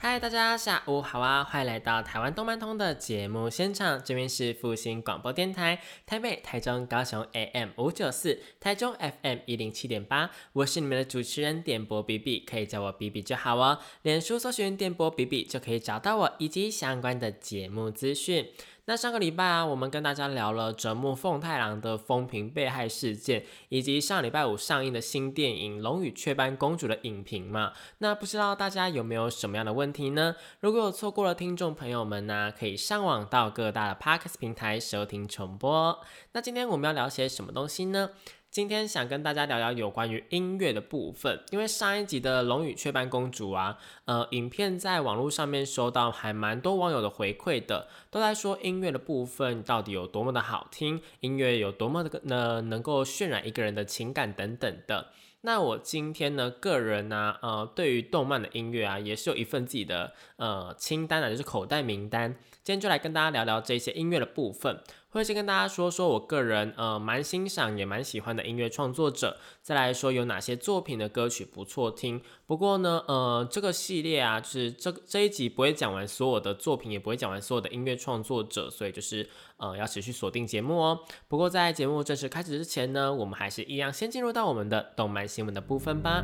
嗨，大家下午好啊！欢迎来到台湾动漫通的节目现场，这边是复兴广播电台台北、台中、高雄 AM 五九四，台中 FM 一零七点八，我是你们的主持人点播 B B，可以叫我 B B 就好哦。脸书搜寻点播 B B 就可以找到我以及相关的节目资讯。那上个礼拜啊，我们跟大家聊了折木凤太郎的风评被害事件，以及上礼拜五上映的新电影《龙与雀斑公主》的影评嘛。那不知道大家有没有什么样的问题呢？如果有错过了听众朋友们呢，可以上网到各大的 Parks 平台收听重播。那今天我们要聊些什么东西呢？今天想跟大家聊聊有关于音乐的部分，因为上一集的《龙与雀斑公主》啊，呃，影片在网络上面收到还蛮多网友的回馈的，都在说音乐的部分到底有多么的好听，音乐有多么的呢能够渲染一个人的情感等等的。那我今天呢，个人呢，呃，对于动漫的音乐啊，也是有一份自己的呃清单啊，就是口袋名单。今天就来跟大家聊聊这些音乐的部分。会先跟大家说说我个人呃蛮欣赏也蛮喜欢的音乐创作者，再来说有哪些作品的歌曲不错听。不过呢，呃，这个系列啊，是这这一集不会讲完所有的作品，也不会讲完所有的音乐创作者，所以就是呃要持续锁定节目哦。不过在节目正式开始之前呢，我们还是一样先进入到我们的动漫新闻的部分吧。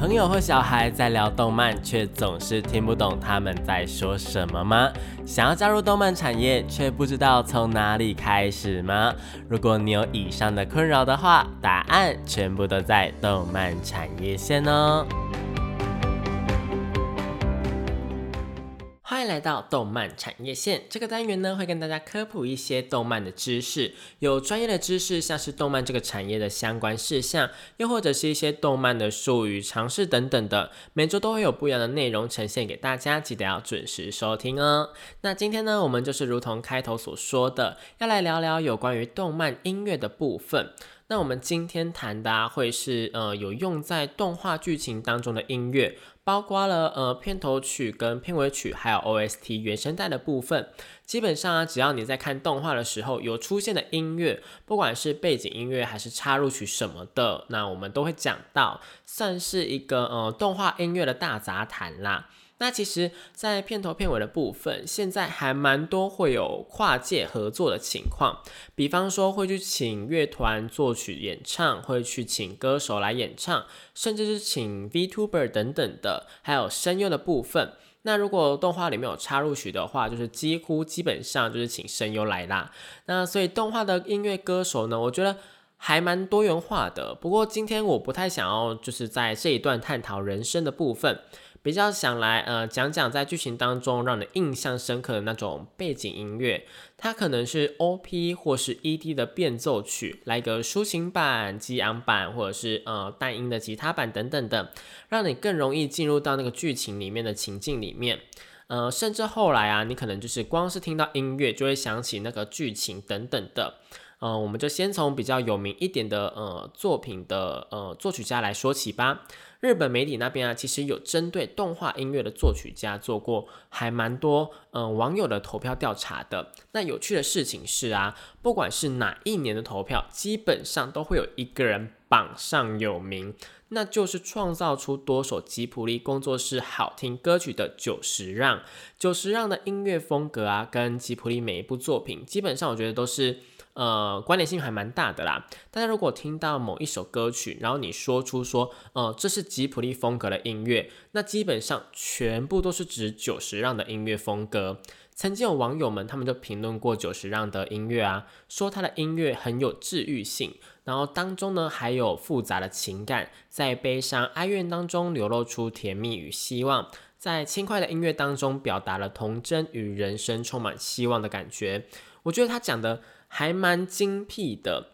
朋友和小孩在聊动漫，却总是听不懂他们在说什么吗？想要加入动漫产业，却不知道从哪里开始吗？如果你有以上的困扰的话，答案全部都在动漫产业线哦。欢迎来到动漫产业线这个单元呢，会跟大家科普一些动漫的知识，有专业的知识，像是动漫这个产业的相关事项，又或者是一些动漫的术语、常识等等的。每周都会有不一样的内容呈现给大家，记得要准时收听哦。那今天呢，我们就是如同开头所说的，要来聊聊有关于动漫音乐的部分。那我们今天谈的会是呃有用在动画剧情当中的音乐。包括了呃片头曲跟片尾曲，还有 OST 原声带的部分。基本上啊，只要你在看动画的时候有出现的音乐，不管是背景音乐还是插入曲什么的，那我们都会讲到，算是一个呃动画音乐的大杂谈啦。那其实，在片头片尾的部分，现在还蛮多会有跨界合作的情况，比方说会去请乐团作曲演唱，会去请歌手来演唱，甚至是请 VTuber 等等的，还有声优的部分。那如果动画里面有插入曲的话，就是几乎基本上就是请声优来啦。那所以动画的音乐歌手呢，我觉得还蛮多元化的。不过今天我不太想要就是在这一段探讨人生的部分。比较想来呃讲讲在剧情当中让人印象深刻的那种背景音乐，它可能是 OP 或是 ED 的变奏曲，来个抒情版、激昂版，或者是呃淡音的吉他版等等的，让你更容易进入到那个剧情里面的情境里面。呃，甚至后来啊，你可能就是光是听到音乐就会想起那个剧情等等的。呃，我们就先从比较有名一点的呃作品的呃作曲家来说起吧。日本媒体那边啊，其实有针对动画音乐的作曲家做过还蛮多嗯网友的投票调查的。那有趣的事情是啊，不管是哪一年的投票，基本上都会有一个人榜上有名，那就是创造出多首吉普力工作室好听歌曲的久石让。久石让的音乐风格啊，跟吉普力每一部作品，基本上我觉得都是。呃，关联性还蛮大的啦。大家如果听到某一首歌曲，然后你说出说，呃，这是吉普力风格的音乐，那基本上全部都是指久石让的音乐风格。曾经有网友们他们就评论过久石让的音乐啊，说他的音乐很有治愈性，然后当中呢还有复杂的情感，在悲伤哀怨当中流露出甜蜜与希望，在轻快的音乐当中表达了童真与人生充满希望的感觉。我觉得他讲的。还蛮精辟的，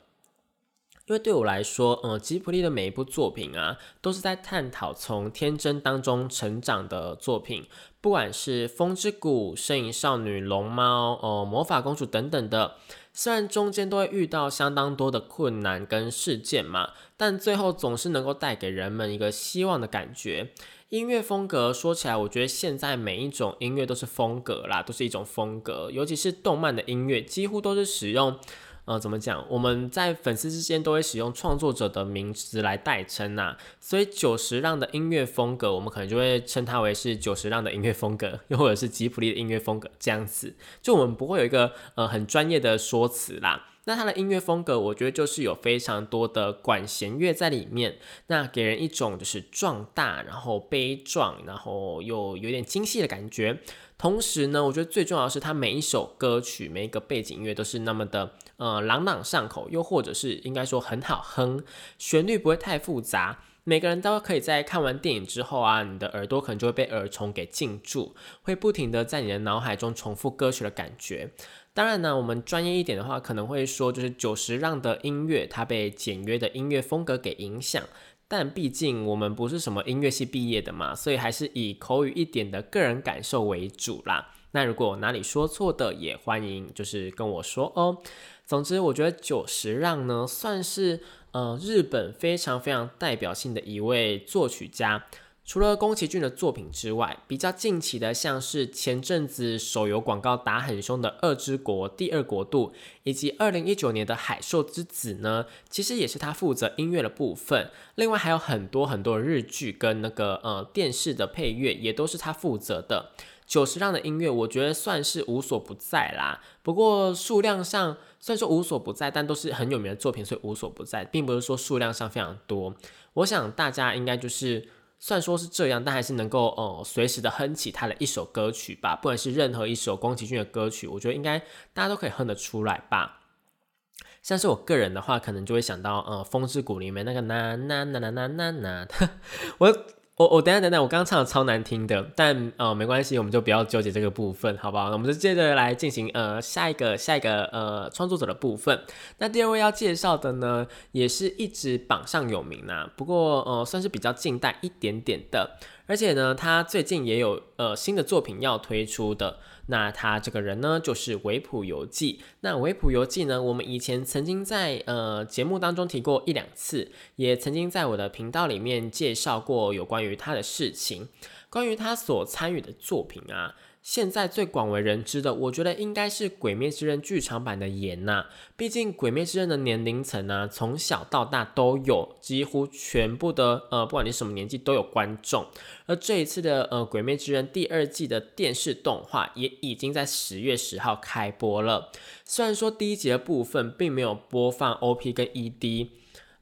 因为对我来说，嗯，吉卜力的每一部作品啊，都是在探讨从天真当中成长的作品，不管是《风之谷》《摄影少女》《龙猫》哦，《魔法公主》等等的，虽然中间都会遇到相当多的困难跟事件嘛，但最后总是能够带给人们一个希望的感觉。音乐风格说起来，我觉得现在每一种音乐都是风格啦，都是一种风格，尤其是动漫的音乐，几乎都是使用。呃，怎么讲？我们在粉丝之间都会使用创作者的名字来代称呐，所以久石让的音乐风格，我们可能就会称它为是久石让的音乐风格，又或者是吉普力的音乐风格这样子。就我们不会有一个呃很专业的说辞啦。那他的音乐风格，我觉得就是有非常多的管弦乐在里面，那给人一种就是壮大，然后悲壮，然后又有点精细的感觉。同时呢，我觉得最重要的是，他每一首歌曲、每一个背景音乐都是那么的呃朗朗上口，又或者是应该说很好哼，旋律不会太复杂。每个人都可以在看完电影之后啊，你的耳朵可能就会被耳虫给禁住，会不停的在你的脑海中重复歌曲的感觉。当然呢，我们专业一点的话，可能会说就是九十让的音乐，它被简约的音乐风格给影响。但毕竟我们不是什么音乐系毕业的嘛，所以还是以口语一点的个人感受为主啦。那如果哪里说错的，也欢迎就是跟我说哦。总之，我觉得九十让呢，算是呃日本非常非常代表性的一位作曲家。除了宫崎骏的作品之外，比较近期的像是前阵子手游广告打很凶的《二之国》第二国度，以及二零一九年的《海兽之子》呢，其实也是他负责音乐的部分。另外还有很多很多日剧跟那个呃电视的配乐，也都是他负责的。九十让的音乐，我觉得算是无所不在啦。不过数量上虽然说无所不在，但都是很有名的作品，所以无所不在，并不是说数量上非常多。我想大家应该就是。虽然说是这样，但还是能够呃随时的哼起他的一首歌曲吧，不管是任何一首宫崎骏的歌曲，我觉得应该大家都可以哼得出来吧。像是我个人的话，可能就会想到呃《风之谷》里面那个呐呐呐呐呐呐呐，我。我等下等等，我刚刚唱的超难听的，但呃没关系，我们就不要纠结这个部分，好不好？我们就接着来进行呃下一个下一个呃创作者的部分。那第二位要介绍的呢，也是一直榜上有名呐，不过呃算是比较近代一点点的，而且呢他最近也有呃新的作品要推出的。那他这个人呢，就是维普游记。那维普游记呢，我们以前曾经在呃节目当中提过一两次，也曾经在我的频道里面介绍过有关于他的事情，关于他所参与的作品啊。现在最广为人知的，我觉得应该是《鬼灭之刃》剧场版的岩呐。毕竟《鬼灭之刃》的年龄层呢，从小到大都有，几乎全部的呃，不管你什么年纪都有观众。而这一次的呃《鬼灭之刃》第二季的电视动画也已经在十月十号开播了。虽然说第一集的部分并没有播放 OP 跟 ED，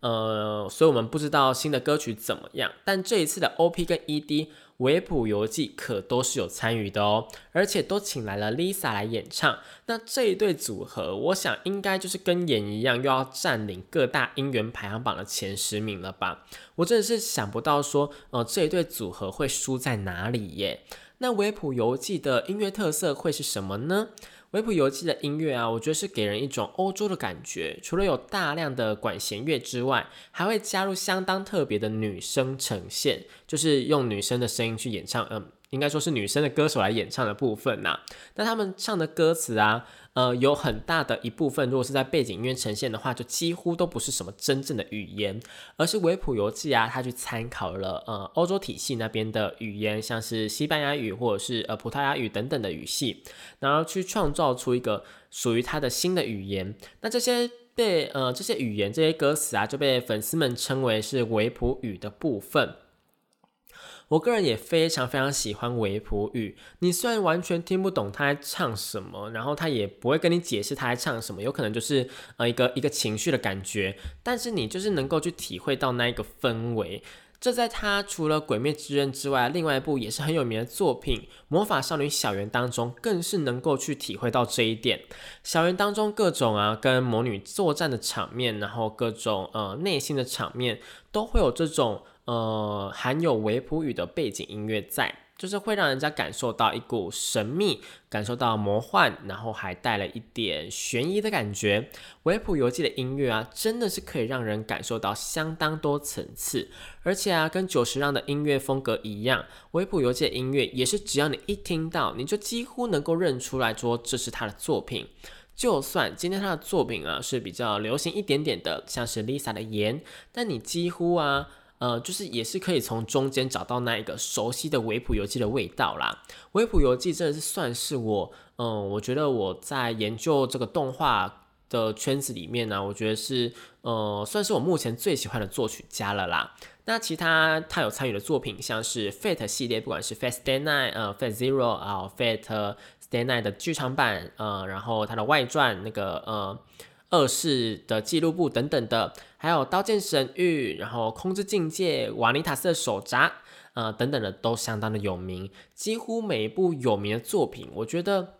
呃，所以我们不知道新的歌曲怎么样。但这一次的 OP 跟 ED。维普游记可都是有参与的哦，而且都请来了 Lisa 来演唱。那这一对组合，我想应该就是跟演一样，又要占领各大音源排行榜的前十名了吧？我真的是想不到说，呃，这一对组合会输在哪里耶？那维普游记的音乐特色会是什么呢？维普游记的音乐啊，我觉得是给人一种欧洲的感觉。除了有大量的管弦乐之外，还会加入相当特别的女声呈现，就是用女生的声音去演唱。嗯。应该说是女生的歌手来演唱的部分呐，那他们唱的歌词啊，呃，有很大的一部分，如果是在背景音乐呈现的话，就几乎都不是什么真正的语言，而是维普游记啊，他去参考了呃欧洲体系那边的语言，像是西班牙语或者是呃葡萄牙语等等的语系，然后去创造出一个属于他的新的语言。那这些被呃这些语言这些歌词啊，就被粉丝们称为是维普语的部分。我个人也非常非常喜欢维普语。你虽然完全听不懂他在唱什么，然后他也不会跟你解释他在唱什么，有可能就是呃一个一个情绪的感觉，但是你就是能够去体会到那一个氛围。这在他除了《鬼灭之刃》之外，另外一部也是很有名的作品《魔法少女小圆》当中，更是能够去体会到这一点。小圆当中各种啊跟魔女作战的场面，然后各种呃内心的场面，都会有这种。呃，含有维普语的背景音乐在，就是会让人家感受到一股神秘，感受到魔幻，然后还带了一点悬疑的感觉。维普游记的音乐啊，真的是可以让人感受到相当多层次，而且啊，跟久石让的音乐风格一样，维普游记的音乐也是只要你一听到，你就几乎能够认出来说这是他的作品。就算今天他的作品啊是比较流行一点点的，像是 Lisa 的盐，但你几乎啊。呃，就是也是可以从中间找到那一个熟悉的维普游记的味道啦。维普游记真的是算是我，嗯，我觉得我在研究这个动画的圈子里面呢，我觉得是，呃，算是我目前最喜欢的作曲家了啦。那其他他有参与的作品，像是 Fate 系列，不管是 Fate Stay Night，呃，Fate Zero 啊，Fate Stay Night 的剧场版，呃，然后他的外传那个，呃。二世的记录簿等等的，还有《刀剑神域》，然后《空之境界》、《瓦尼塔斯的手札》呃等等的都相当的有名。几乎每一部有名的作品，我觉得，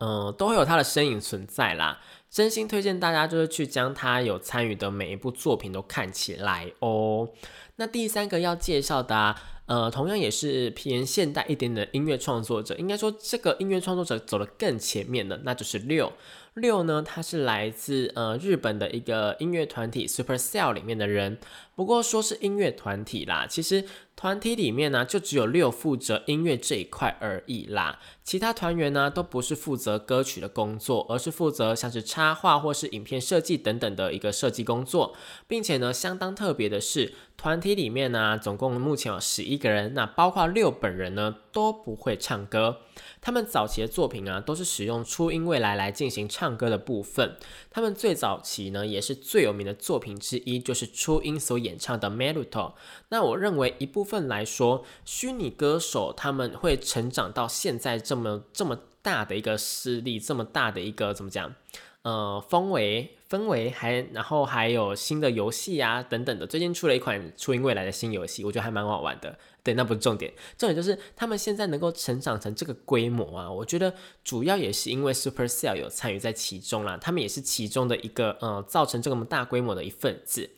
嗯，都会有他的身影存在啦。真心推荐大家就是去将他有参与的每一部作品都看起来哦。那第三个要介绍的，呃，同样也是偏现代一点的音乐创作者，应该说这个音乐创作者走得更前面的，那就是六。六呢，他是来自呃日本的一个音乐团体 Supercell 里面的人。不过说是音乐团体啦，其实团体里面呢就只有六负责音乐这一块而已啦。其他团员呢都不是负责歌曲的工作，而是负责像是插画或是影片设计等等的一个设计工作。并且呢，相当特别的是，团体里面呢总共目前有十一个人，那包括六本人呢都不会唱歌。他们早期的作品啊，都是使用初音未来来进行唱歌的部分。他们最早期呢，也是最有名的作品之一，就是初音所演唱的《Meluto》。那我认为一部分来说，虚拟歌手他们会成长到现在这么这么大的一个势力，这么大的一个怎么讲？呃，氛围氛围还，然后还有新的游戏啊等等的。最近出了一款初音未来的新游戏，我觉得还蛮好玩的。对，那不是重点，重点就是他们现在能够成长成这个规模啊，我觉得主要也是因为 Supercell 有参与在其中啦，他们也是其中的一个呃，造成这么大规模的一份子。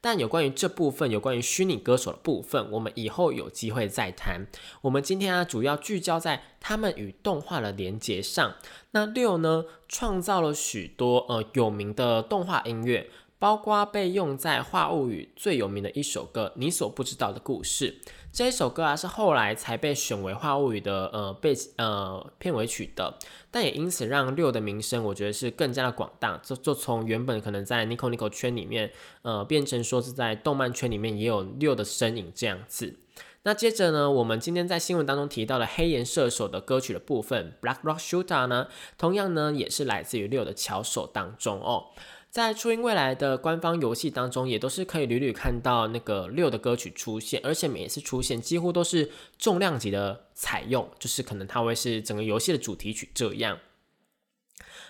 但有关于这部分，有关于虚拟歌手的部分，我们以后有机会再谈。我们今天啊，主要聚焦在他们与动画的连接上。那六呢，创造了许多呃有名的动画音乐。包括被用在《画物语》最有名的一首歌《你所不知道的故事》这一首歌啊，是后来才被选为《画物语》的呃被呃片尾曲的，但也因此让六的名声，我觉得是更加的广大。就就从原本可能在 Nico Nico 圈里面，呃，变成说是在动漫圈里面也有六的身影这样子。那接着呢，我们今天在新闻当中提到的黑岩射手的歌曲的部分《Black Rock Shooter》呢，同样呢也是来自于六的巧手当中哦。在初音未来的官方游戏当中，也都是可以屡屡看到那个六的歌曲出现，而且每次出现几乎都是重量级的采用，就是可能它会是整个游戏的主题曲这样。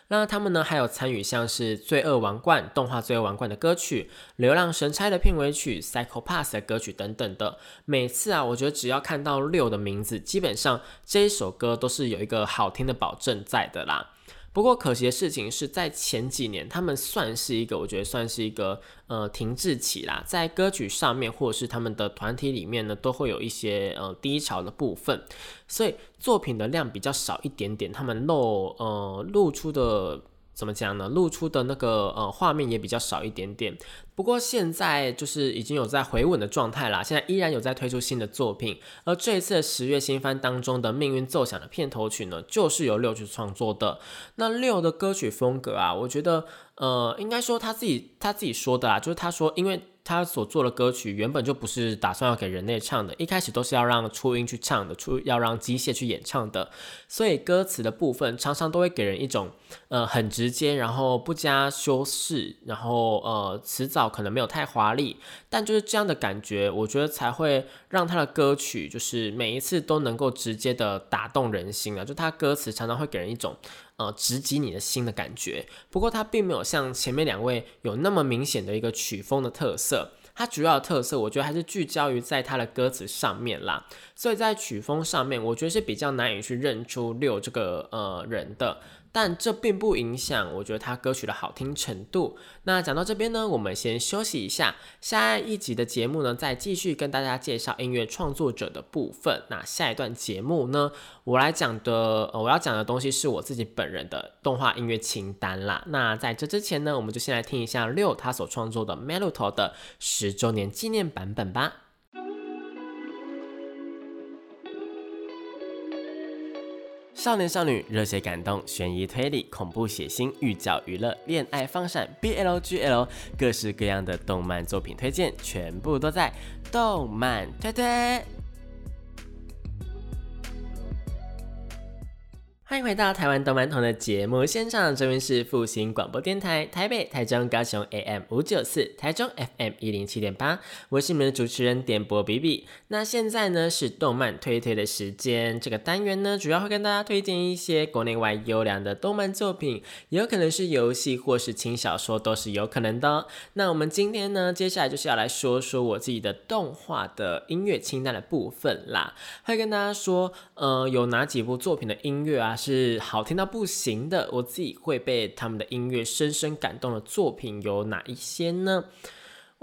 那他们呢还有参与像是《罪恶王冠》动画《罪恶王冠》的歌曲，《流浪神差》的片尾曲，《Psycho Pass》的歌曲等等的。每次啊，我觉得只要看到六的名字，基本上这一首歌都是有一个好听的保证在的啦。不过可惜的事情是在前几年，他们算是一个，我觉得算是一个呃停滞期啦，在歌曲上面或者是他们的团体里面呢，都会有一些呃低潮的部分，所以作品的量比较少一点点，他们露呃露出的。怎么讲呢？露出的那个呃画面也比较少一点点。不过现在就是已经有在回稳的状态啦，现在依然有在推出新的作品。而这一次的十月新番当中的命运奏响的片头曲呢，就是由六去创作的。那六的歌曲风格啊，我觉得呃应该说他自己他自己说的啦，就是他说因为。他所做的歌曲原本就不是打算要给人类唱的，一开始都是要让初音去唱的，初要让机械去演唱的，所以歌词的部分常常都会给人一种呃很直接，然后不加修饰，然后呃词藻可能没有太华丽，但就是这样的感觉，我觉得才会让他的歌曲就是每一次都能够直接的打动人心啊，就他歌词常常会给人一种。呃，直击你的心的感觉。不过，它并没有像前面两位有那么明显的一个曲风的特色。它主要的特色，我觉得还是聚焦于在它的歌词上面啦。所以在曲风上面，我觉得是比较难以去认出六这个呃人的。但这并不影响我觉得他歌曲的好听程度。那讲到这边呢，我们先休息一下，下一集的节目呢，再继续跟大家介绍音乐创作者的部分。那下一段节目呢，我来讲的，我要讲的东西是我自己本人的动画音乐清单啦。那在这之前呢，我们就先来听一下六他所创作的《m e l o d 的十周年纪念版本吧。少年少女、热血感动、悬疑推理、恐怖血腥、寓教娱乐、恋爱放闪、BL GL，各式各样的动漫作品推荐，全部都在动漫推推。欢迎回到台湾动漫通的节目现场，这边是复兴广播电台台北、台中、高雄 AM 五九四，台中 FM 一零七点八，我是你们的主持人点播比比。那现在呢是动漫推推的时间，这个单元呢主要会跟大家推荐一些国内外优良的动漫作品，也有可能是游戏或是轻小说，都是有可能的。那我们今天呢，接下来就是要来说说我自己的动画的音乐清单的部分啦，会跟大家说，呃，有哪几部作品的音乐啊？是好听到不行的，我自己会被他们的音乐深深感动的作品有哪一些呢？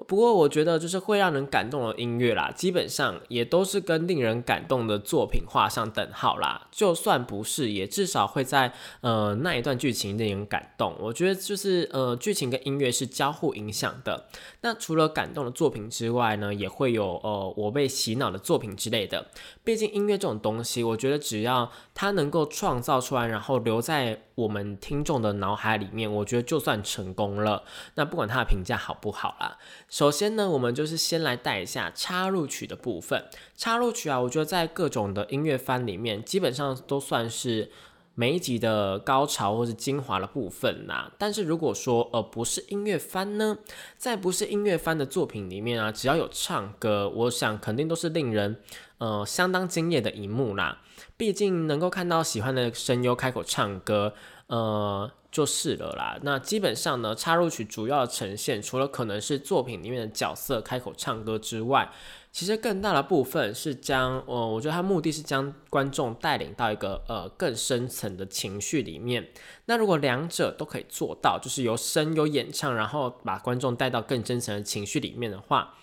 不过我觉得，就是会让人感动的音乐啦，基本上也都是跟令人感动的作品画上等号啦。就算不是，也至少会在呃那一段剧情令人感动。我觉得就是呃剧情跟音乐是交互影响的。那除了感动的作品之外呢，也会有呃我被洗脑的作品之类的。毕竟音乐这种东西，我觉得只要它能够创造出来，然后留在我们听众的脑海里面，我觉得就算成功了。那不管它的评价好不好啦。首先呢，我们就是先来带一下插入曲的部分。插入曲啊，我觉得在各种的音乐番里面，基本上都算是每一集的高潮或是精华的部分呐。但是如果说呃不是音乐番呢，在不是音乐番的作品里面啊，只要有唱歌，我想肯定都是令人呃相当惊艳的一幕啦。毕竟能够看到喜欢的声优开口唱歌，呃。就是了啦。那基本上呢，插入曲主要呈现除了可能是作品里面的角色开口唱歌之外，其实更大的部分是将，呃，我觉得它目的是将观众带领到一个呃更深层的情绪里面。那如果两者都可以做到，就是由声优演唱，然后把观众带到更深层的情绪里面的话。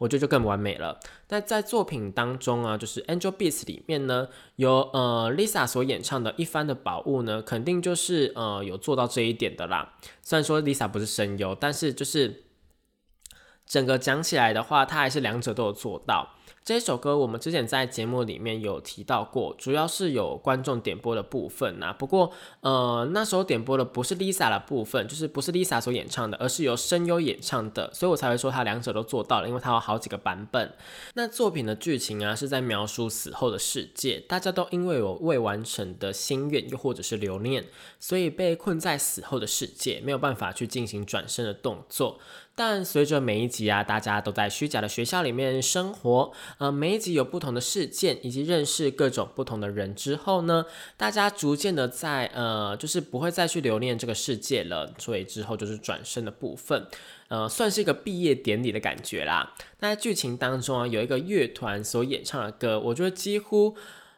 我觉得就更完美了。那在作品当中啊，就是《Angel Beats》里面呢，由呃 Lisa 所演唱的一番的宝物呢，肯定就是呃有做到这一点的啦。虽然说 Lisa 不是声优，但是就是整个讲起来的话，她还是两者都有做到。这首歌我们之前在节目里面有提到过，主要是有观众点播的部分呐。不过，呃，那时候点播的不是 Lisa 的部分，就是不是 Lisa 所演唱的，而是由声优演唱的，所以我才会说他两者都做到了，因为他有好几个版本。那作品的剧情啊，是在描述死后的世界，大家都因为有未完成的心愿，又或者是留念，所以被困在死后的世界，没有办法去进行转身的动作。但随着每一集啊，大家都在虚假的学校里面生活，呃，每一集有不同的事件，以及认识各种不同的人之后呢，大家逐渐的在呃，就是不会再去留恋这个世界了，所以之后就是转身的部分，呃，算是一个毕业典礼的感觉啦。那在剧情当中啊，有一个乐团所演唱的歌，我觉得几乎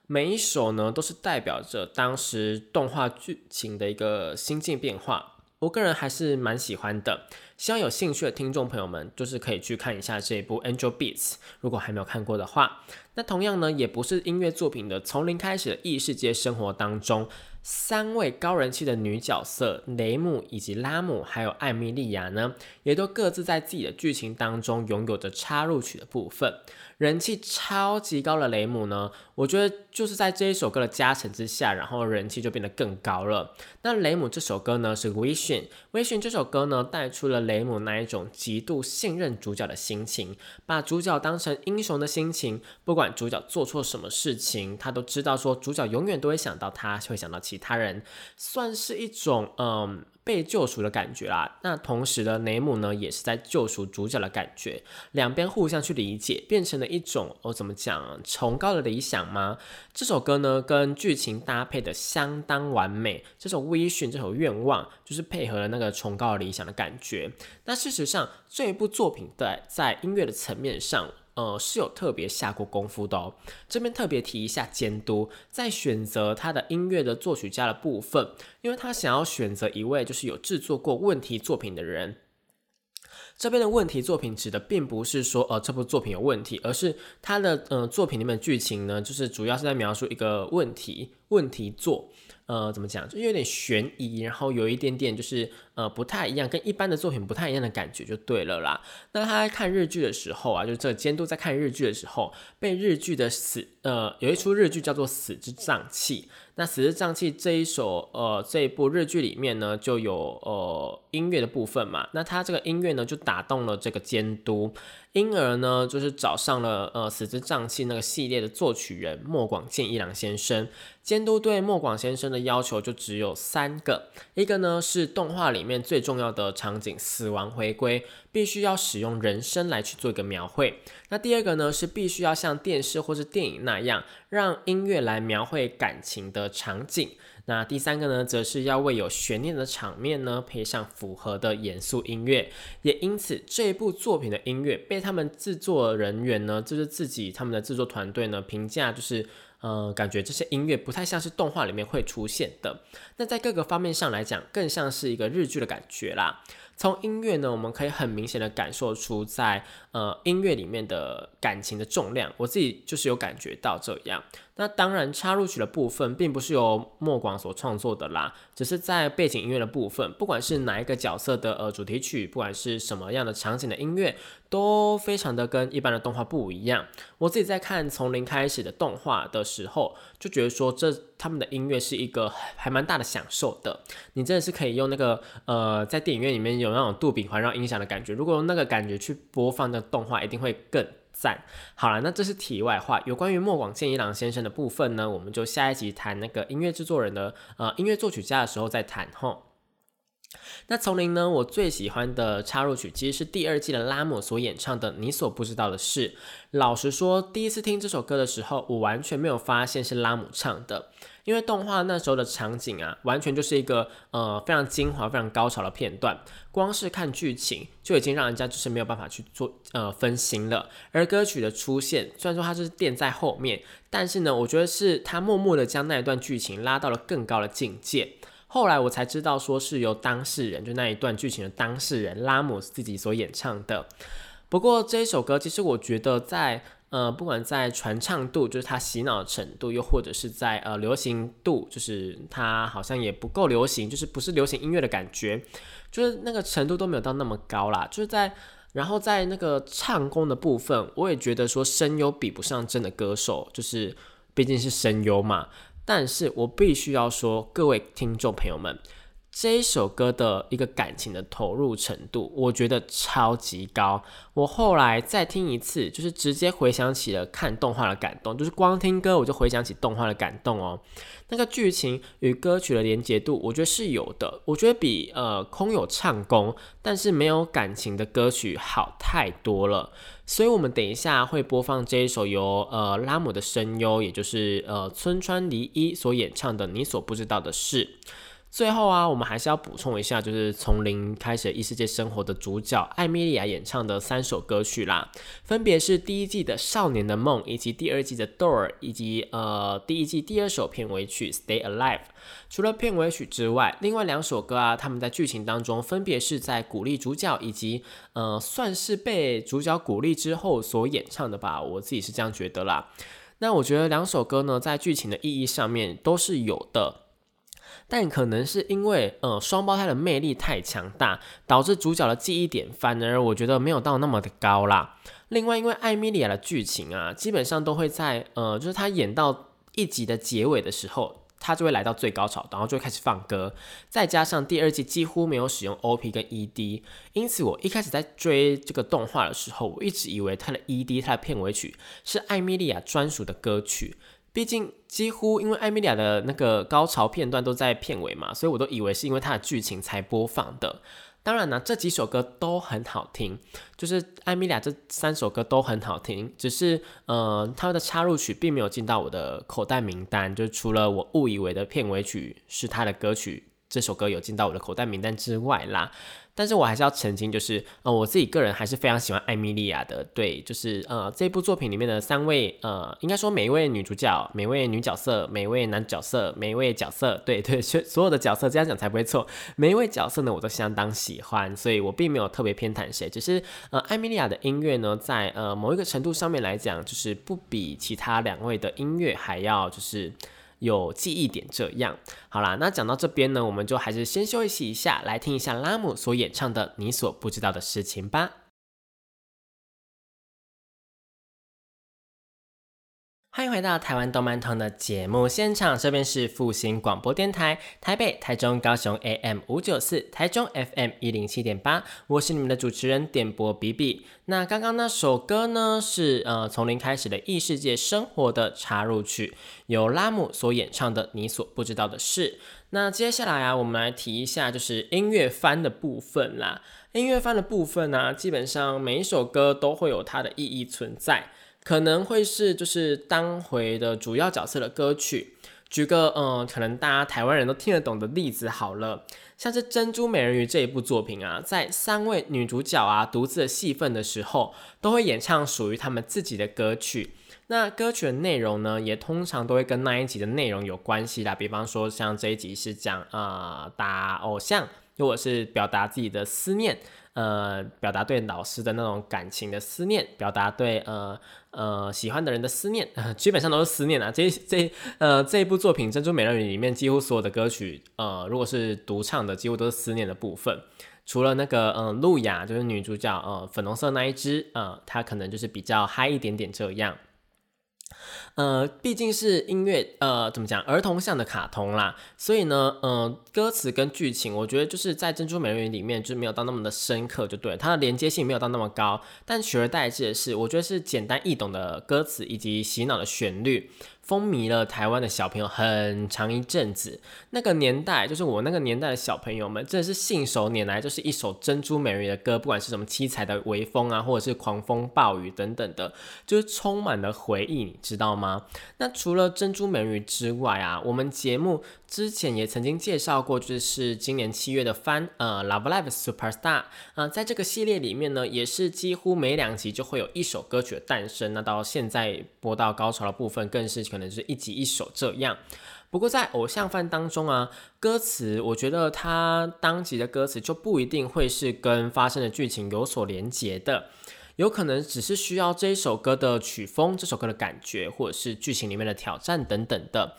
每一首呢，都是代表着当时动画剧情的一个心境变化，我个人还是蛮喜欢的。希望有兴趣的听众朋友们，就是可以去看一下这一部《Angel Beats》，如果还没有看过的话。那同样呢，也不是音乐作品的，从零开始的异世界生活当中，三位高人气的女角色雷姆以及拉姆，还有艾米莉亚呢，也都各自在自己的剧情当中拥有着插入曲的部分。人气超级高的雷姆呢，我觉得就是在这一首歌的加成之下，然后人气就变得更高了。那雷姆这首歌呢是《Vision》，《Vision》这首歌呢带出了雷姆那一种极度信任主角的心情，把主角当成英雄的心情。不管主角做错什么事情，他都知道说主角永远都会想到他，会想到其他人，算是一种嗯。被救赎的感觉啦，那同时的雷姆呢，也是在救赎主角的感觉，两边互相去理解，变成了一种我怎么讲崇高的理想吗？这首歌呢，跟剧情搭配的相当完美，这首微醺，这首愿望，就是配合了那个崇高理想的感觉。那事实上，这一部作品在在音乐的层面上。呃是有特别下过功夫的哦。这边特别提一下监督，在选择他的音乐的作曲家的部分，因为他想要选择一位就是有制作过问题作品的人。这边的问题作品指的并不是说呃这部作品有问题，而是他的呃作品里面剧情呢，就是主要是在描述一个问题问题作。呃，怎么讲？就有点悬疑，然后有一点点就是呃不太一样，跟一般的作品不太一样的感觉就对了啦。那他在看日剧的时候啊，就是这个监督在看日剧的时候，被日剧的死呃有一出日剧叫做《死之脏器》。那《死之脏器》这一首呃这一部日剧里面呢，就有呃音乐的部分嘛。那他这个音乐呢，就打动了这个监督。因而呢，就是找上了呃《死之瘴气》那个系列的作曲人莫广健一郎先生。监督对莫广先生的要求就只有三个：一个呢是动画里面最重要的场景——死亡回归，必须要使用人声来去做一个描绘；那第二个呢是必须要像电视或是电影那样，让音乐来描绘感情的场景。那第三个呢，则是要为有悬念的场面呢配上符合的严肃音乐，也因此这一部作品的音乐被他们制作人员呢，就是自己他们的制作团队呢评价，就是呃，感觉这些音乐不太像是动画里面会出现的。那在各个方面上来讲，更像是一个日剧的感觉啦。从音乐呢，我们可以很明显的感受出在呃音乐里面的感情的重量，我自己就是有感觉到这样。那当然，插入曲的部分并不是由莫广所创作的啦，只是在背景音乐的部分，不管是哪一个角色的呃主题曲，不管是什么样的场景的音乐，都非常的跟一般的动画不一样。我自己在看从零开始的动画的时候，就觉得说这他们的音乐是一个还蛮大的享受的。你真的是可以用那个呃在电影院里面有那种杜比环绕音响的感觉，如果用那个感觉去播放那动画，一定会更。赞，好了，那这是题外话。有关于莫广健一郎先生的部分呢，我们就下一集谈那个音乐制作人的呃音乐作曲家的时候再谈吼。那丛林呢，我最喜欢的插入曲其实是第二季的拉姆所演唱的《你所不知道的事》。老实说，第一次听这首歌的时候，我完全没有发现是拉姆唱的。因为动画那时候的场景啊，完全就是一个呃非常精华、非常高潮的片段，光是看剧情就已经让人家就是没有办法去做呃分心了。而歌曲的出现，虽然说它是垫在后面，但是呢，我觉得是他默默的将那一段剧情拉到了更高的境界。后来我才知道，说是由当事人，就那一段剧情的当事人拉姆斯自己所演唱的。不过这一首歌，其实我觉得在。呃，不管在传唱度，就是它洗脑程度，又或者是在呃流行度，就是它好像也不够流行，就是不是流行音乐的感觉，就是那个程度都没有到那么高啦。就是在，然后在那个唱功的部分，我也觉得说声优比不上真的歌手，就是毕竟是声优嘛。但是我必须要说，各位听众朋友们。这一首歌的一个感情的投入程度，我觉得超级高。我后来再听一次，就是直接回想起了看动画的感动，就是光听歌我就回想起动画的感动哦。那个剧情与歌曲的连接度，我觉得是有的。我觉得比呃空有唱功但是没有感情的歌曲好太多了。所以，我们等一下会播放这一首由呃拉姆的声优，也就是呃村川梨一所演唱的《你所不知道的事》。最后啊，我们还是要补充一下，就是从零开始异世界生活的主角艾米莉亚演唱的三首歌曲啦，分别是第一季的《少年的梦》，以及第二季的《Door》，以及呃第一季第二首片尾曲《Stay Alive》。除了片尾曲之外，另外两首歌啊，他们在剧情当中分别是在鼓励主角，以及呃算是被主角鼓励之后所演唱的吧，我自己是这样觉得啦。那我觉得两首歌呢，在剧情的意义上面都是有的。但可能是因为，呃，双胞胎的魅力太强大，导致主角的记忆点反而我觉得没有到那么的高啦。另外，因为艾米莉亚的剧情啊，基本上都会在，呃，就是她演到一集的结尾的时候，她就会来到最高潮，然后就会开始放歌。再加上第二季几乎没有使用 OP 跟 ED，因此我一开始在追这个动画的时候，我一直以为它的 ED、它的片尾曲是艾米莉亚专属的歌曲。毕竟几乎因为艾米莉亚的那个高潮片段都在片尾嘛，所以我都以为是因为它的剧情才播放的。当然呢，这几首歌都很好听，就是艾米莉亚这三首歌都很好听，只是呃，它的插入曲并没有进到我的口袋名单，就除了我误以为的片尾曲是他的歌曲这首歌有进到我的口袋名单之外啦。但是我还是要澄清，就是呃，我自己个人还是非常喜欢艾米莉亚的。对，就是呃，这部作品里面的三位呃，应该说每一位女主角、每位女角色、每位男角色、每一位角色，对 对，所所有的角色这样讲才不会错。每一位角色呢，我都相当喜欢，所以我并没有特别偏袒谁。只是呃，艾米莉亚的音乐呢，在呃某一个程度上面来讲，就是不比其他两位的音乐还要就是。有记忆点，这样好啦。那讲到这边呢，我们就还是先休息一下，来听一下拉姆所演唱的《你所不知道的事情》吧。欢迎回到台湾动漫通的节目现场，这边是复兴广播电台台北、台中、高雄 AM 五九四，台中 FM 一零七点八，我是你们的主持人点播比比。那刚刚那首歌呢，是呃从零开始的异世界生活的插入曲，由拉姆所演唱的《你所不知道的事》。那接下来啊，我们来提一下就是音乐番的部分啦。音乐番的部分呢，基本上每一首歌都会有它的意义存在。可能会是就是当回的主要角色的歌曲，举个嗯，可能大家台湾人都听得懂的例子好了，像是《珍珠美人鱼》这一部作品啊，在三位女主角啊独自的戏份的时候，都会演唱属于他们自己的歌曲。那歌曲的内容呢，也通常都会跟那一集的内容有关系啦。比方说，像这一集是讲啊打偶像，或者是表达自己的思念。呃，表达对老师的那种感情的思念，表达对呃呃喜欢的人的思念，基本上都是思念啊。这这呃这一部作品《珍珠美人鱼》里面，几乎所有的歌曲，呃，如果是独唱的，几乎都是思念的部分。除了那个嗯露雅，就是女主角，呃，粉红色那一只，呃，她可能就是比较嗨一点点这样。呃，毕竟是音乐，呃，怎么讲，儿童向的卡通啦，所以呢，呃，歌词跟剧情，我觉得就是在《珍珠美人鱼》里面就没有到那么的深刻，就对，它的连接性没有到那么高，但取而代之的是，我觉得是简单易懂的歌词以及洗脑的旋律。风靡了台湾的小朋友很长一阵子，那个年代就是我那个年代的小朋友们，真的是信手拈来就是一首《珍珠美人鱼》的歌，不管是什么七彩的微风啊，或者是狂风暴雨等等的，就是充满了回忆，你知道吗？那除了《珍珠美人鱼》之外啊，我们节目。之前也曾经介绍过，就是今年七月的番，呃，Love Live Superstar，啊，在这个系列里面呢，也是几乎每两集就会有一首歌曲的诞生。那到现在播到高潮的部分，更是可能是一集一首这样。不过在偶像番当中啊，歌词我觉得它当集的歌词就不一定会是跟发生的剧情有所连结的，有可能只是需要这首歌的曲风、这首歌的感觉，或者是剧情里面的挑战等等的。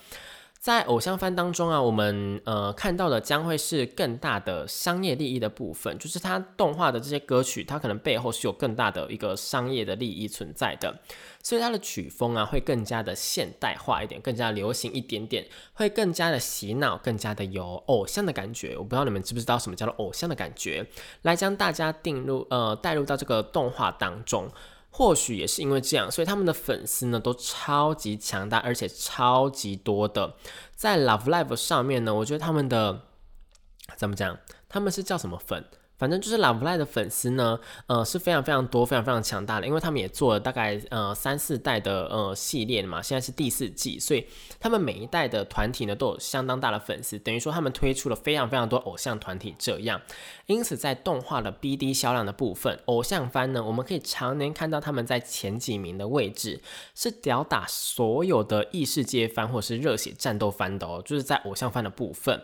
在偶像番当中啊，我们呃看到的将会是更大的商业利益的部分，就是它动画的这些歌曲，它可能背后是有更大的一个商业的利益存在的，所以它的曲风啊会更加的现代化一点，更加流行一点点，会更加的洗脑，更加的有偶像的感觉。我不知道你们知不知道什么叫做偶像的感觉，来将大家定入呃带入到这个动画当中。或许也是因为这样，所以他们的粉丝呢都超级强大，而且超级多的。在 Love Live 上面呢，我觉得他们的怎么讲？他们是叫什么粉？反正就是 Love Live 的粉丝呢，呃是非常非常多、非常非常强大的，因为他们也做了大概呃三四代的呃系列嘛，现在是第四季，所以他们每一代的团体呢都有相当大的粉丝，等于说他们推出了非常非常多偶像团体这样。因此在动画的 BD 销量的部分，偶像番呢，我们可以常年看到他们在前几名的位置，是吊打所有的异世界番或是热血战斗番的哦，就是在偶像番的部分。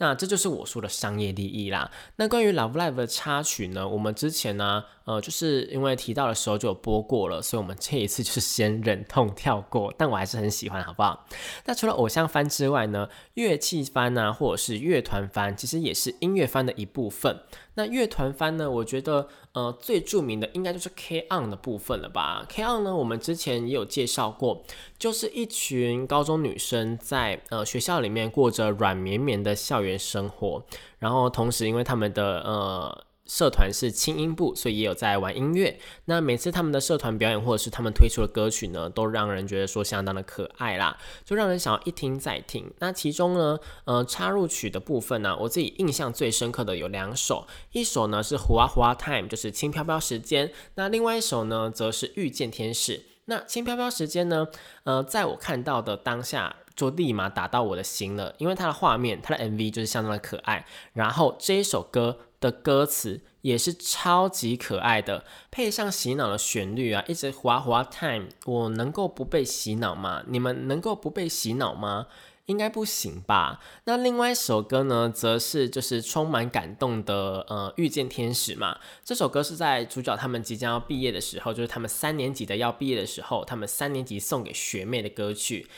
那这就是我说的商业利益啦。那关于 Love 插曲呢？我们之前呢，呃，就是因为提到的时候就有播过了，所以我们这一次就是先忍痛跳过。但我还是很喜欢，好不好？那除了偶像番之外呢，乐器番啊，或者是乐团番，其实也是音乐番的一部分。那乐团番呢？我觉得，呃，最著名的应该就是 K On 的部分了吧？K On 呢，我们之前也有介绍过，就是一群高中女生在呃学校里面过着软绵绵的校园生活，然后同时因为他们的呃。社团是轻音部，所以也有在玩音乐。那每次他们的社团表演或者是他们推出的歌曲呢，都让人觉得说相当的可爱啦，就让人想要一听再听。那其中呢，呃，插入曲的部分呢，我自己印象最深刻的有两首，一首呢是《胡啊胡啊 Time》，就是轻飘飘时间。那另外一首呢，则是《遇见天使》。那轻飘飘时间呢，呃，在我看到的当下。就立马打到我的心了，因为它的画面，它的 MV 就是相当的可爱，然后这一首歌的歌词也是超级可爱的，配上洗脑的旋律啊，一直滑滑 time，我能够不被洗脑吗？你们能够不被洗脑吗？应该不行吧？那另外一首歌呢，则是就是充满感动的，呃，遇见天使嘛。这首歌是在主角他们即将要毕业的时候，就是他们三年级的要毕业的时候，他们三年级送给学妹的歌曲。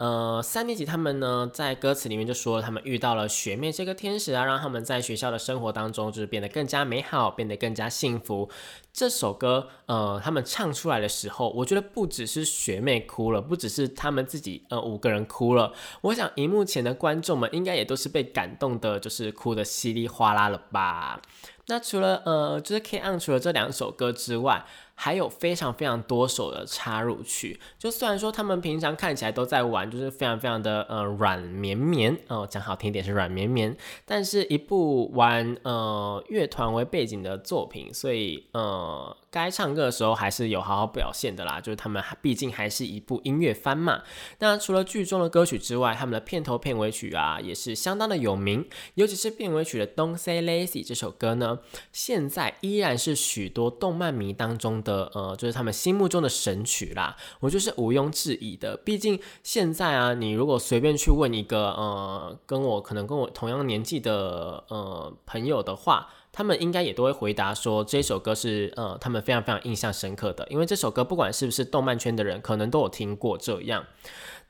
呃，三年级他们呢，在歌词里面就说他们遇到了学妹这个天使啊，让他们在学校的生活当中就是变得更加美好，变得更加幸福。这首歌，呃，他们唱出来的时候，我觉得不只是学妹哭了，不只是他们自己，呃，五个人哭了。我想，荧幕前的观众们应该也都是被感动的，就是哭的稀里哗啦了吧。那除了，呃，就是 K on 除了这两首歌之外。还有非常非常多首的插入曲，就虽然说他们平常看起来都在玩，就是非常非常的呃软绵绵哦，讲好听一点是软绵绵，但是一部玩呃乐团为背景的作品，所以呃该唱歌的时候还是有好好表现的啦。就是他们毕竟还是一部音乐番嘛。那除了剧中的歌曲之外，他们的片头片尾曲啊也是相当的有名，尤其是片尾曲的《Don't Say Lazy》这首歌呢，现在依然是许多动漫迷当中的。的呃，就是他们心目中的神曲啦，我就是毋庸置疑的。毕竟现在啊，你如果随便去问一个呃，跟我可能跟我同样年纪的呃朋友的话，他们应该也都会回答说这首歌是呃他们非常非常印象深刻的，因为这首歌不管是不是动漫圈的人，可能都有听过这样。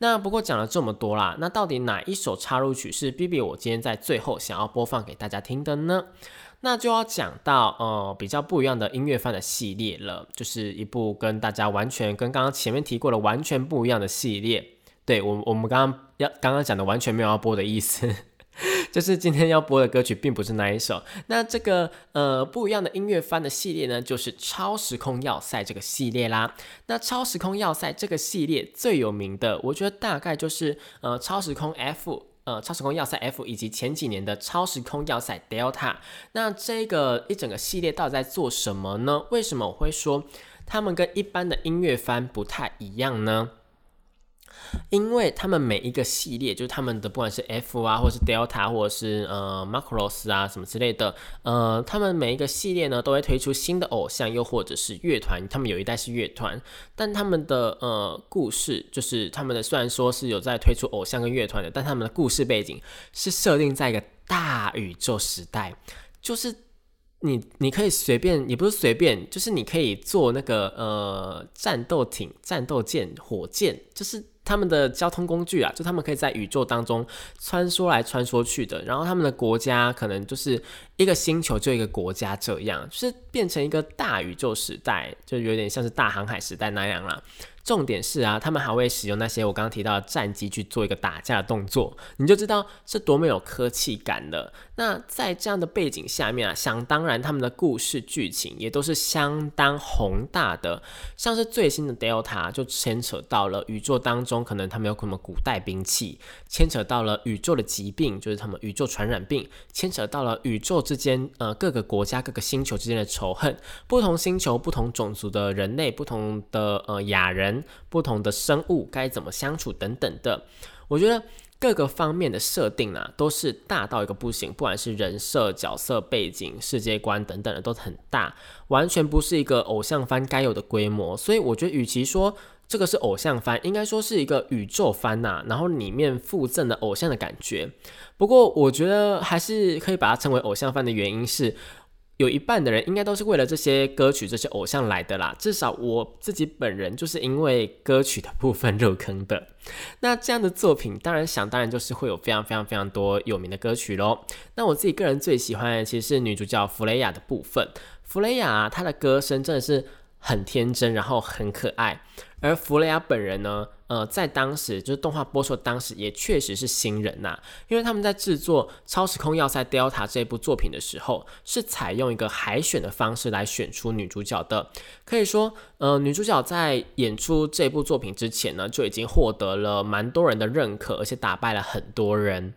那不过讲了这么多啦，那到底哪一首插入曲是 B B 我今天在最后想要播放给大家听的呢？那就要讲到呃比较不一样的音乐番的系列了，就是一部跟大家完全跟刚刚前面提过的完全不一样的系列。对我我们刚刚要刚刚讲的完全没有要播的意思，就是今天要播的歌曲并不是那一首。那这个呃不一样的音乐番的系列呢，就是超时空要塞这个系列啦。那超时空要塞这个系列最有名的，我觉得大概就是呃超时空 F。呃，超时空要塞 F 以及前几年的超时空要塞 Delta，那这个一整个系列到底在做什么呢？为什么我会说他们跟一般的音乐番不太一样呢？因为他们每一个系列，就是他们的不管是 F 啊，或者是 Delta，或者是呃 Macros 啊什么之类的，呃，他们每一个系列呢都会推出新的偶像，又或者是乐团。他们有一代是乐团，但他们的呃故事，就是他们的虽然说是有在推出偶像跟乐团的，但他们的故事背景是设定在一个大宇宙时代，就是你你可以随便，也不是随便，就是你可以做那个呃战斗艇、战斗舰、火箭，就是。他们的交通工具啊，就他们可以在宇宙当中穿梭来穿梭去的。然后他们的国家可能就是一个星球就一个国家这样，就是变成一个大宇宙时代，就有点像是大航海时代那样啦。重点是啊，他们还会使用那些我刚刚提到的战机去做一个打架的动作，你就知道是多么有科技感的。那在这样的背景下面啊，想当然他们的故事剧情也都是相当宏大的，像是最新的 Delta 就牵扯到了宇宙当中可能他们有什么古代兵器，牵扯到了宇宙的疾病，就是他们宇宙传染病，牵扯到了宇宙之间呃各个国家各个星球之间的仇恨，不同星球不同种族的人类，不同的呃亚人。不同的生物该怎么相处等等的，我觉得各个方面的设定啊，都是大到一个不行，不管是人设、角色背景、世界观等等的，都很大，完全不是一个偶像番该有的规模。所以我觉得，与其说这个是偶像番，应该说是一个宇宙番呐，然后里面附赠的偶像的感觉。不过，我觉得还是可以把它称为偶像番的原因是。有一半的人应该都是为了这些歌曲、这些偶像来的啦。至少我自己本人就是因为歌曲的部分入坑的。那这样的作品，当然想当然就是会有非常非常非常多有名的歌曲喽。那我自己个人最喜欢的其实是女主角弗雷亚的部分。弗雷亚她的歌声真的是很天真，然后很可爱。而弗雷亚本人呢，呃，在当时就是动画播出当时，也确实是新人呐，因为他们在制作《超时空要塞 Delta》这部作品的时候，是采用一个海选的方式来选出女主角的。可以说，呃，女主角在演出这部作品之前呢，就已经获得了蛮多人的认可，而且打败了很多人。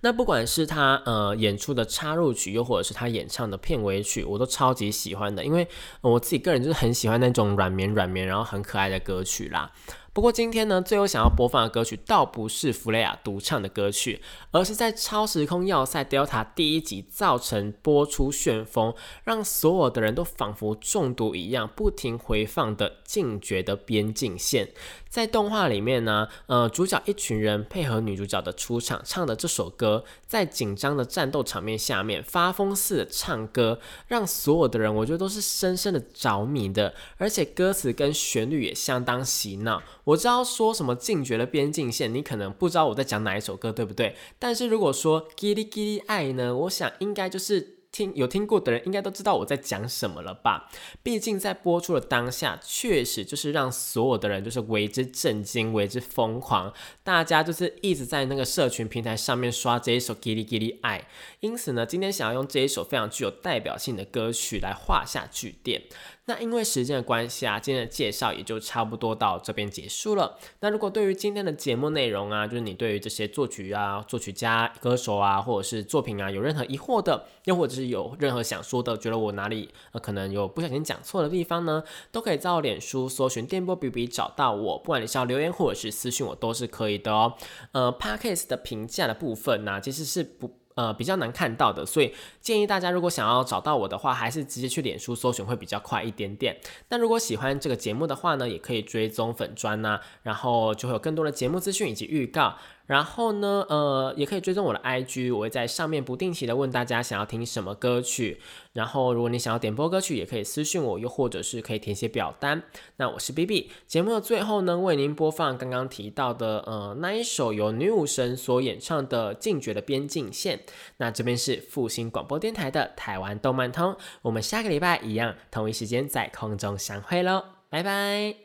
那不管是他呃演出的插入曲，又或者是他演唱的片尾曲，我都超级喜欢的，因为我自己个人就是很喜欢那种软绵软绵，然后很可爱的歌曲啦。不过今天呢，最后想要播放的歌曲倒不是弗雷亚独唱的歌曲，而是在《超时空要塞 Delta》第一集造成播出旋风，让所有的人都仿佛中毒一样，不停回放的《禁绝的边境线》。在动画里面呢，呃，主角一群人配合女主角的出场，唱的这首歌，在紧张的战斗场面下面发疯似的唱歌，让所有的人我觉得都是深深的着迷的，而且歌词跟旋律也相当洗脑。我知道说什么禁绝的边境线，你可能不知道我在讲哪一首歌，对不对？但是如果说《叽哩叽哩爱》呢，我想应该就是。听有听过的人应该都知道我在讲什么了吧？毕竟在播出的当下，确实就是让所有的人就是为之震惊、为之疯狂，大家就是一直在那个社群平台上面刷这一首《叽哩叽哩爱》。因此呢，今天想要用这一首非常具有代表性的歌曲来画下句点。那因为时间的关系啊，今天的介绍也就差不多到这边结束了。那如果对于今天的节目内容啊，就是你对于这些作曲啊、作曲家、歌手啊，或者是作品啊，有任何疑惑的，又或者是有任何想说的，觉得我哪里呃可能有不小心讲错的地方呢，都可以在我脸书搜寻电波 B B 找到我，不管你是要留言或者是私信我都是可以的哦。呃，Parkes 的评价的部分呢，其实是不。呃，比较难看到的，所以建议大家如果想要找到我的话，还是直接去脸书搜寻会比较快一点点。那如果喜欢这个节目的话呢，也可以追踪粉砖呐，然后就会有更多的节目资讯以及预告。然后呢，呃，也可以追踪我的 IG，我会在上面不定期的问大家想要听什么歌曲。然后，如果你想要点播歌曲，也可以私信我，又或者是可以填写表单。那我是 B B，节目的最后呢，为您播放刚刚提到的，呃，那一首由女武神所演唱的《禁绝的边境线》。那这边是复兴广播电台的台湾动漫通，我们下个礼拜一样同一时间在空中相会喽，拜拜。